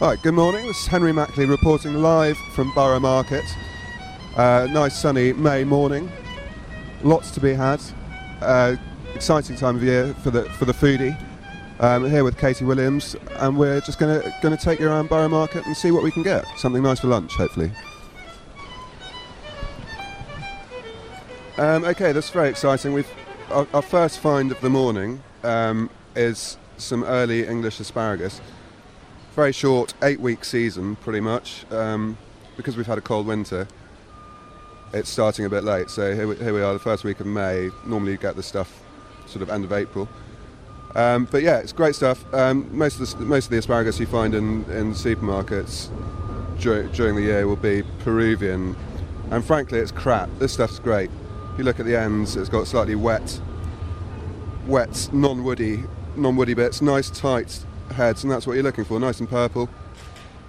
Right, good morning. This is Henry Mackley reporting live from Borough Market. Uh, nice sunny May morning. Lots to be had. Uh, exciting time of year for the for the foodie. Um, here with Katie Williams, and we're just going to going to take you around Borough Market and see what we can get. Something nice for lunch, hopefully. Um, okay, that's very exciting. We've our, our first find of the morning um, is some early English asparagus. Very short, eight-week season, pretty much, um, because we've had a cold winter. It's starting a bit late, so here we, here we are, the first week of May. Normally, you get the stuff sort of end of April. Um, but yeah, it's great stuff. Um, most of the most of the asparagus you find in in supermarkets dur- during the year will be Peruvian, and frankly, it's crap. This stuff's great. If you look at the ends, it's got slightly wet, wet, non-woody, non-woody bits, nice tight heads, and that's what you're looking for. Nice and purple.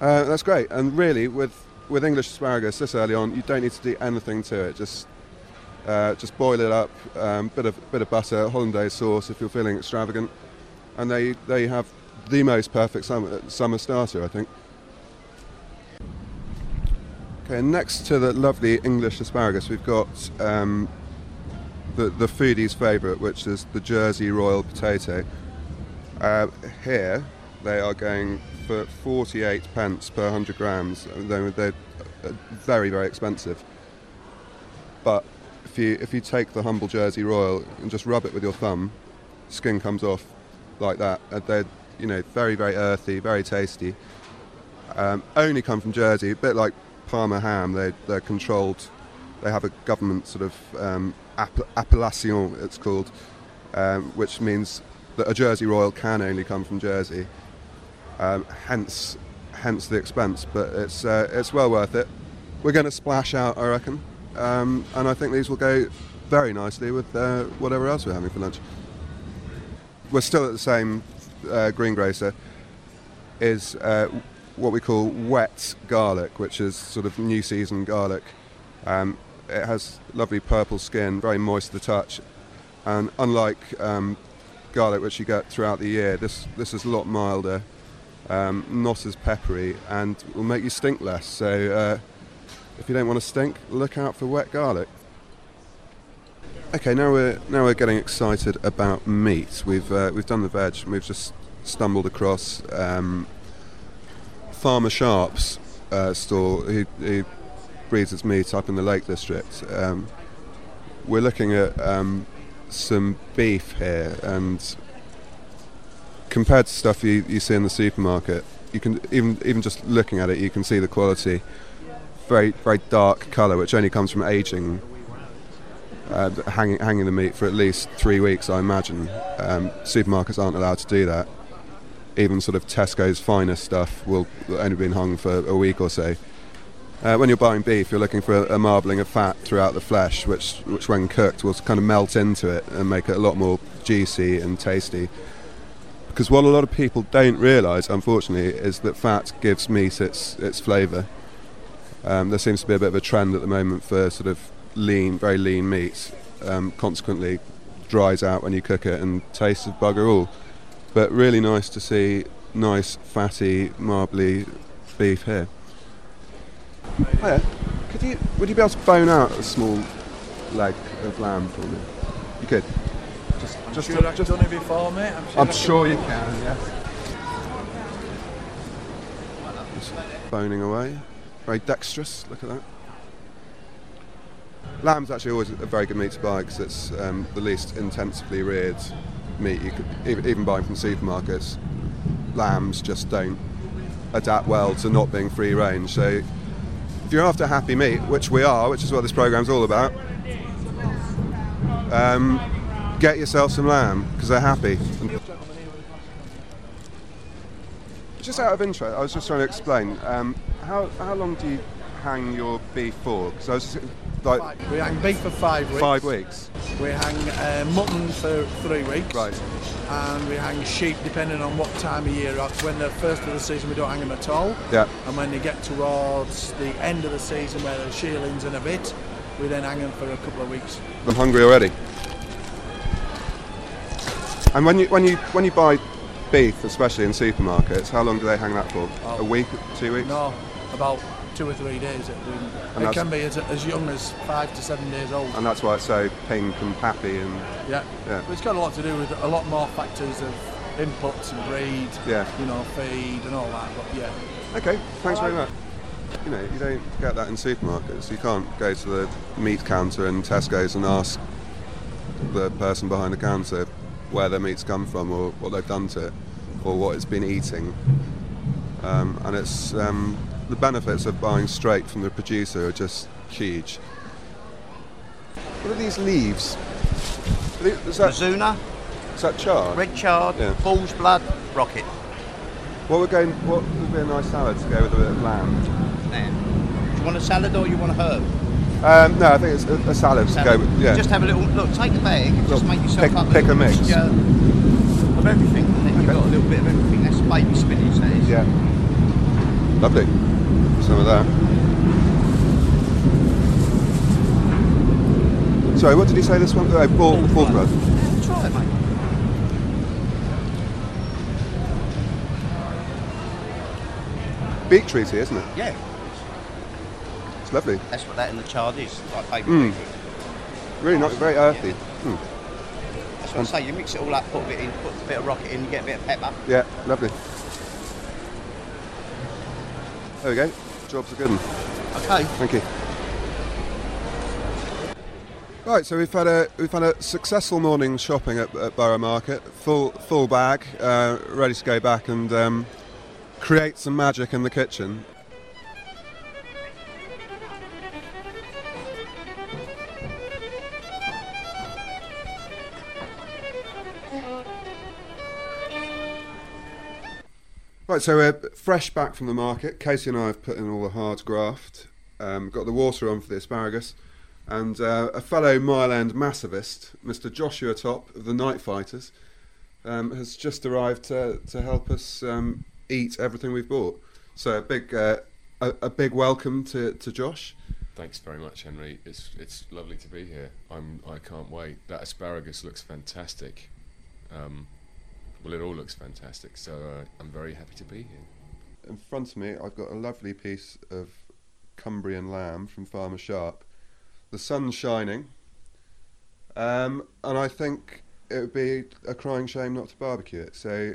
Uh, that's great. And really, with with English asparagus this early on, you don't need to do anything to it. Just uh, just boil it up, um, bit of bit of butter, hollandaise sauce if you're feeling extravagant, and they they have the most perfect summer, summer starter, I think. Okay, next to the lovely English asparagus, we've got um, the the foodie's favourite, which is the Jersey Royal potato. Uh, here, they are going for 48 pence per 100 grams. They're, they're uh, very very expensive, but if you if you take the humble Jersey Royal and just rub it with your thumb, skin comes off like that. Uh, they're you know very very earthy, very tasty. Um, only come from Jersey, a bit like Parma ham. They they're controlled. They have a government sort of um, app- appellation, it's called, um, which means that a Jersey Royal can only come from Jersey. Um, hence hence the expense, but it's uh, it's well worth it. We're going to splash out, I reckon. Um, and I think these will go very nicely with uh, whatever else we're having for lunch. We're still at the same uh, greengrocer. Is uh, what we call wet garlic, which is sort of new season garlic. Um, it has lovely purple skin, very moist to the touch, and unlike um, garlic which you get throughout the year, this this is a lot milder, um, not as peppery, and will make you stink less. So uh, if you don't want to stink, look out for wet garlic. Okay, now we're now we're getting excited about meat. We've uh, we've done the veg. And we've just stumbled across um, Farmer Sharp's uh, store. Who, breeds its meat up in the Lake District. Um, we're looking at um, some beef here, and compared to stuff you, you see in the supermarket, you can even even just looking at it, you can see the quality very very dark colour, which only comes from aging, uh, hanging hanging the meat for at least three weeks, I imagine. Um, supermarkets aren't allowed to do that. Even sort of Tesco's finest stuff will only been hung for a week or so. Uh, when you're buying beef, you're looking for a, a, marbling of fat throughout the flesh, which, which when cooked will kind of melt into it and make it a lot more juicy and tasty. Because what a lot of people don't realise, unfortunately, is that fat gives meat its its flavour. Um, there seems to be a bit of a trend at the moment for sort of lean, very lean meat. Um, consequently, dries out when you cook it and tastes of bugger all. But really nice to see nice, fatty, marbly beef here. Hiya. Could you, would you be able to bone out a small leg of lamb for me? You could. Just, just, sure I've done it before, mate. I'm sure, I'm sure you can. Yes. Just boning away. Very dexterous. Look at that. Lamb's actually always a very good meat to buy because it's um, the least intensively reared meat you could even, even buying from supermarkets. Lambs just don't adapt well to not being free range. So if you're after happy meat, which we are, which is what this program's all about, um, get yourself some lamb because they're happy. Just out of interest, I was just trying to explain. Um, how, how long do you hang your beef for? Because I was like we hang beef for five weeks. Five weeks. We hang uh, mutton for three weeks. Right. And we hang sheep depending on what time of year. When they're first of the season, we don't hang them at all. Yeah. And when they get towards the end of the season, where they're shearlings and a bit, we then hang them for a couple of weeks. I'm hungry already. And when you when you when you buy beef, especially in supermarkets, how long do they hang that for? Oh. A week, two weeks? No, about two or three days. It, And it can be as, as young as five to seven days old. And that's why it's so pink and happy and Yeah. Yeah. But it's got a lot to do with a lot more factors of inputs and breed, Yeah. you know, feed and all that. But yeah, Okay, thanks very much. You know, you don't get that in supermarkets. You can't go to the meat counter in Tesco's and ask the person behind the counter where their meat's come from or what they've done to it or what it's been eating. Um, and it's um, the benefits of buying straight from the producer are just huge. What are these leaves? Is that, Mizuna, is that chard? red chard, Yeah. bull's blood, rocket. What would go? What would be a nice salad to go with a bit of lamb? There. Do you want a salad or you want a herb? Um, no, I think it's a, a salad, to go Salad. with. Yeah. Just have a little look. Take the bag and just make yourself pick- up pick a mix. mixture of everything, and then you've got a little bit of everything. That's baby spinach. That is. Yeah. Lovely. Some of that. Sorry, what did you say this one? Oh, bull, Bull's bull's blood. Yeah, try it, mate. Beet treaty, isn't it? Yeah, It's lovely. that's what that in the chard is. Like baby Mm. Really nice, very earthy. Mm. That's what I say. You mix it all up, put a bit in, put a bit of rocket in, you get a bit of pepper. Yeah, lovely. There we go. Job's a good one. Okay. Thank you. Right, so we've had a we've had a successful morning shopping at, at Borough Market. Full full bag, uh, ready to go back and um, create some magic in the kitchen. Right, so we're fresh back from the market. Katie and I have put in all the hard graft, um, got the water on for the asparagus, and uh, a fellow Mile End massivist, Mr. Joshua Topp of the Nightfighters, um, has just arrived to, to help us um, eat everything we've bought. So a big uh, a, a big welcome to, to Josh. Thanks very much, Henry. It's it's lovely to be here. I'm I can't wait. That asparagus looks fantastic. Um, well, it all looks fantastic. So uh, I'm very happy to be here. In front of me, I've got a lovely piece of Cumbrian lamb from Farmer Sharp. The sun's shining, um, and I think it would be a crying shame not to barbecue it. So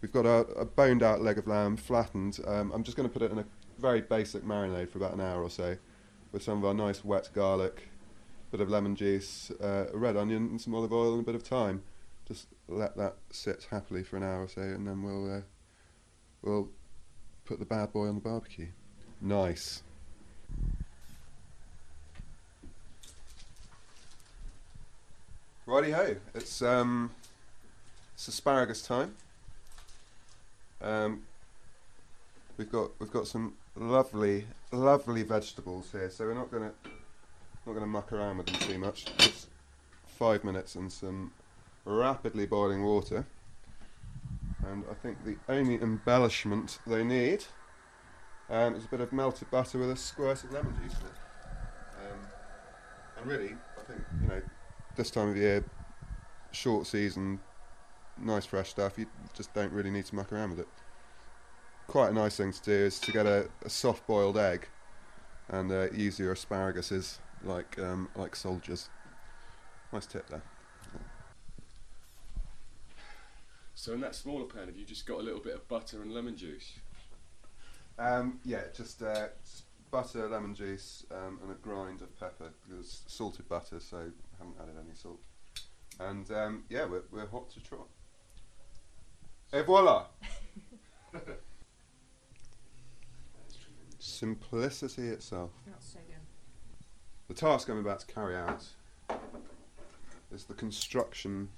we've got a, a boned out leg of lamb, flattened. Um, I'm just going to put it in a very basic marinade for about an hour or so, with some of our nice wet garlic, a bit of lemon juice, uh, a red onion, and some olive oil, and a bit of thyme. Just let that sit happily for an hour or so, and then we'll uh, we'll put the bad boy on the barbecue. Nice. Righty ho! It's um, it's asparagus time. Um, we've got we've got some lovely lovely vegetables here, so we're not gonna not gonna muck around with them too much. Just five minutes and some rapidly boiling water. And I think the only embellishment they need um, is a bit of melted butter with a squirt of lemon juice in it. Um, and really, I think, you know, this time of year, short season, nice fresh stuff, you just don't really need to muck around with it. Quite a nice thing to do is to get a, a soft boiled egg and uh, use your asparaguses like, um, like soldiers. Nice tip there. So in that smaller pan, have you just got a little bit of butter and lemon juice? Um, yeah, just, uh, just butter, lemon juice, um, and a grind of pepper. Because salted butter, so I haven't added any salt. And um, yeah, we're, we're hot to trot. Et voila! Simplicity itself. That's so good. The task I'm about to carry out is the construction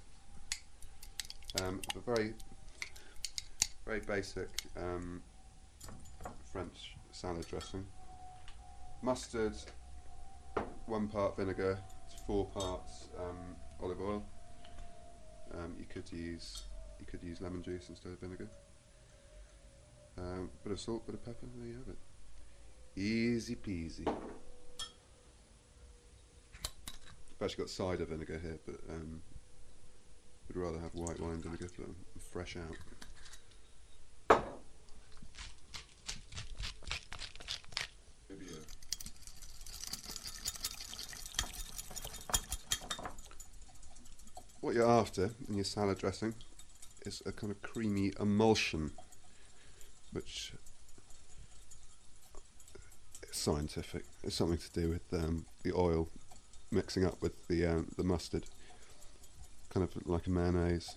um, a very, very basic um, French salad dressing. Mustard, one part vinegar, to four parts um, olive oil. Um, you could use you could use lemon juice instead of vinegar. Um, bit of salt, bit of pepper. There you have it. Easy peasy. I've actually got cider vinegar here, but um, I'd rather have white wine vinegar for them fresh out. Uh, what you're after in your salad dressing is a kind of creamy emulsion, which is scientific. It's something to do with um, the oil mixing up with the um, the mustard kind of like a mayonnaise.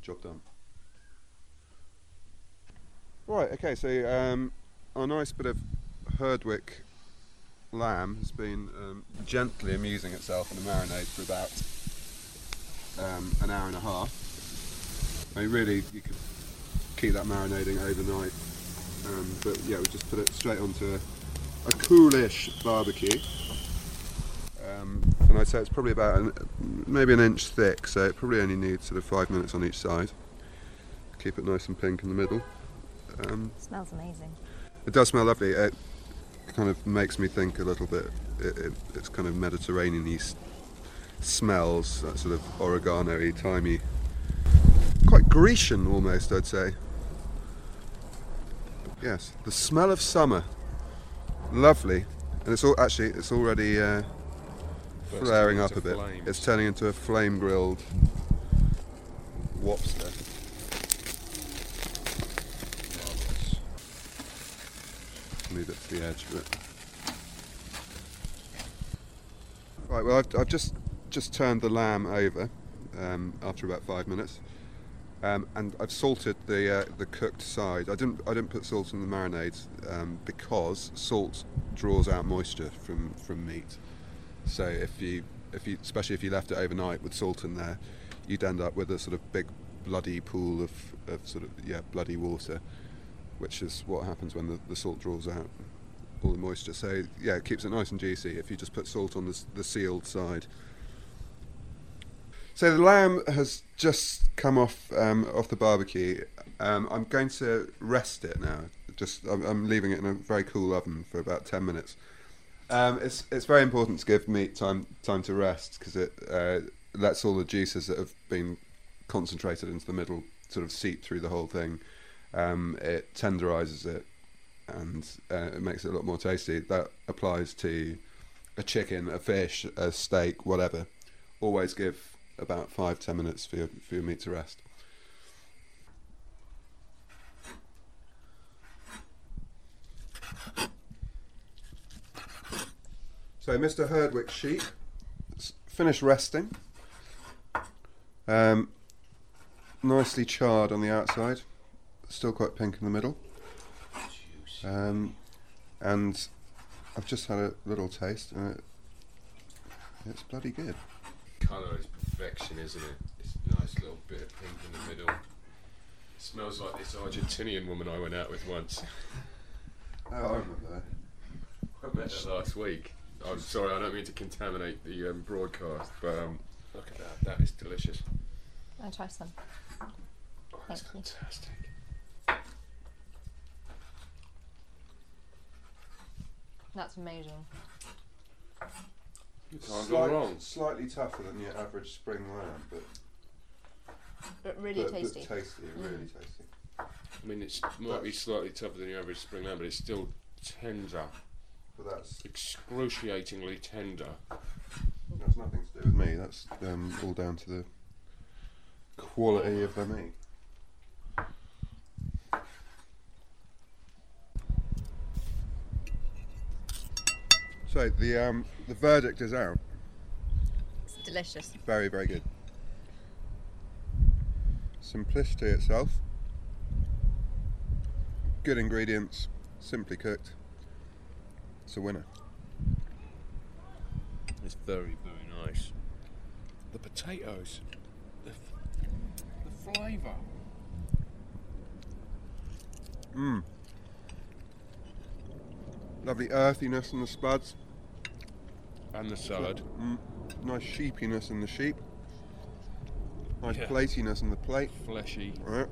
Job done. Right. Okay. So um, our nice bit of Herdwick lamb has been um, gently amusing itself in a marinade for about um, an hour and a half. I mean, really, you could keep that marinating overnight, um, but yeah, we just put it straight onto a, a coolish barbecue. Um, and I'd say it's probably about an, maybe an inch thick, so it probably only needs sort of five minutes on each side. Keep it nice and pink in the middle. Um, Smells amazing. it does smell lovely. It kind of makes me think a little bit. It, it, it's kind of Mediterranean-y s- smells, that sort of oregano-y, timey, quite Grecian almost, I'd say. Yes, the smell of summer, lovely, and it's all actually it's already uh, flaring up a bit. flames. It's turning into a flame-grilled wobster. Marvellous. move it to the edge a bit. Right, well, I've, I've just just turned the lamb over um, after about five minutes, um, and I've salted the uh, the cooked side. I didn't I didn't put salt in the marinades um, because salt draws out moisture from from meat. So if you if you especially if you left it overnight with salt in there, you'd end up with a sort of big bloody pool of, of sort of yeah bloody water which is what happens when the, the salt draws out all the moisture. So yeah, it keeps it nice and juicy if you just put salt on the, the sealed side. So the lamb has just come off um, off the barbecue. Um, I'm going to rest it now. Just I'm, I'm leaving it in a very cool oven for about ten minutes. Um, it's it's very important to give meat time time to rest because it uh, lets all the juices that have been concentrated into the middle sort of seep through the whole thing. Um, it tenderizes it and uh, it makes it a lot more tasty. That applies to a chicken, a fish, a steak, whatever. Always give about five ten minutes for your for your meat to rest. So, Mr. Herdwick sheep, finished resting. Um, nicely charred on the outside, still quite pink in the middle. Um, and I've just had a little taste, and it, it's bloody good. Colour is perfection, isn't it? It's a nice little bit of pink in the middle. It smells like this Argentinian woman I went out with once. Oh, I remember that. I met her last week. I'm sorry, I don't mean to contaminate the um, broadcast, but um, look at that. That is delicious. I'll try some. Oh, that's Thank you. fantastic. That's amazing. You can't Slight- go wrong. Slightly tougher than your average spring lamb, but, But really but, tasty. but tasty, really tasty. I mean, it might be slightly tougher than your average spring lamb, but it's still tender, But that's excruciatingly tender. that's nothing to do with me. That's um, all down to the quality of the meat. So the um, the verdict is out. It's delicious. Very very good. Simplicity itself. Good ingredients, simply cooked. It's a winner. It's very, very nice. The potatoes, the, f- the flavour. Mmm. Lovely earthiness in the spuds. And the salad. Mm. Nice sheepiness in the sheep. Nice Yeah. platiness in the plate. Fleshy. Right.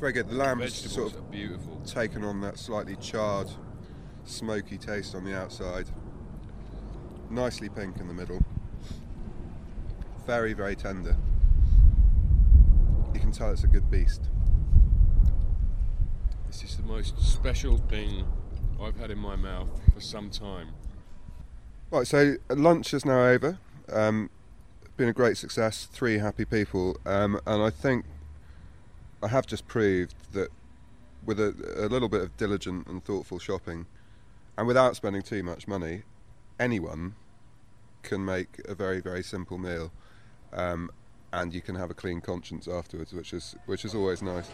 Very good. The lamb is sort of beautiful. taken on that slightly charred, smoky taste on the outside. Nicely pink in the middle. Very, very tender. You can tell it's a good beast. This is the most special thing I've had in my mouth for some time. Right, so lunch is now over. Um, been a great success. Three happy people, um, and I think I have just proved that with a, a little bit of diligent and thoughtful shopping, and without spending too much money, anyone can make a very very simple meal, um, and you can have a clean conscience afterwards, which is which is always nice.